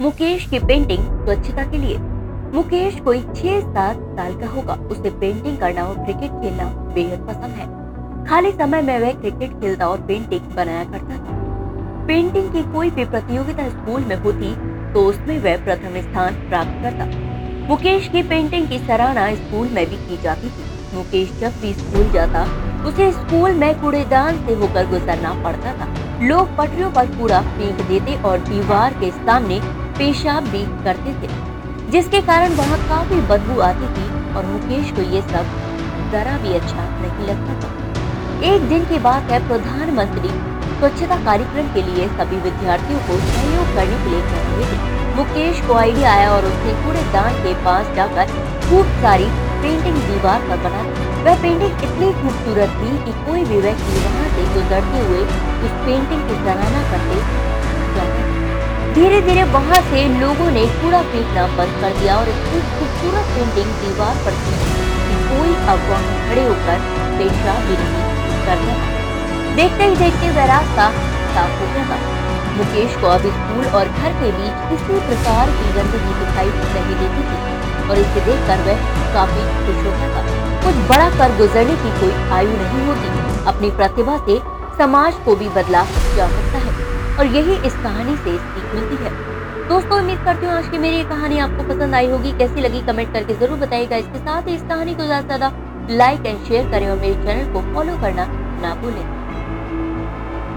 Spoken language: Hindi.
मुकेश की पेंटिंग स्वच्छता के लिए। मुकेश कोई छह सात साल का होगा। उसे पेंटिंग करना और क्रिकेट खेलना बेहद पसंद है। खाली समय में वह क्रिकेट खेलता और पेंटिंग बनाया करता था। पेंटिंग की कोई भी प्रतियोगिता स्कूल में होती तो उसमें वह प्रथम स्थान प्राप्त करता। मुकेश की पेंटिंग की सराहना स्कूल में भी की जाती थी। मुकेश जब भी स्कूल जाता, उसे स्कूल में कूड़ेदान से होकर गुजरना पड़ता था। लोग पटरियों पर कूड़ा फेंक देते और दीवार के सामने पेशाब भी करते थे, जिसके कारण वहाँ काफ़ी बदबू आती थी और मुकेश को ये सब जरा भी अच्छा नहीं लगता था। एक दिन की बात है, प्रधानमंत्री स्वच्छता कार्यक्रम के लिए सभी विद्यार्थियों को सहयोग करने के लिए कह रहे थे। मुकेश को आइडिया आया और उसने कूड़ेदान के पास जाकर खूब सारी पेंटिंग दीवार पर बना वह पेंटिंग इतनी खूबसूरत थी कि कोई भी व्यक्ति वहाँ से गुजरते हुए उस पेंटिंग की सराहना करते धीरे धीरे वहाँ से लोगों ने कूड़ा फेंकना बंद कर दिया और इतनी खूबसूरत पेंटिंग दीवार पर थी कि। कोई अब वहाँ खड़े होकर पेशाब भी नहीं करता। देखते ही देखते वह रास्ता साफ़ हो था मुकेश को अब स्कूल और घर के बीच किसी प्रकार की गंदगी दिखाई नहीं देती थी और इसे देखकर वह काफ़ी खुश होता था कुछ बड़ा कर गुजरने की कोई आयु नहीं होती। अपनी प्रतिभा से समाज को भी बदला जा सकता है। और यही इस कहानी से सीख मिलती है। दोस्तों, उम्मीद करती हूँ आज की मेरी ये कहानी आपको पसंद आई होगी। कैसी लगी कमेंट करके ज़रूर बताइएगा। इसके साथ ही इस कहानी को ज़्यादा से ज़्यादा लाइक एंड शेयर करें और मेरे चैनल को फॉलो करना ना भूलें।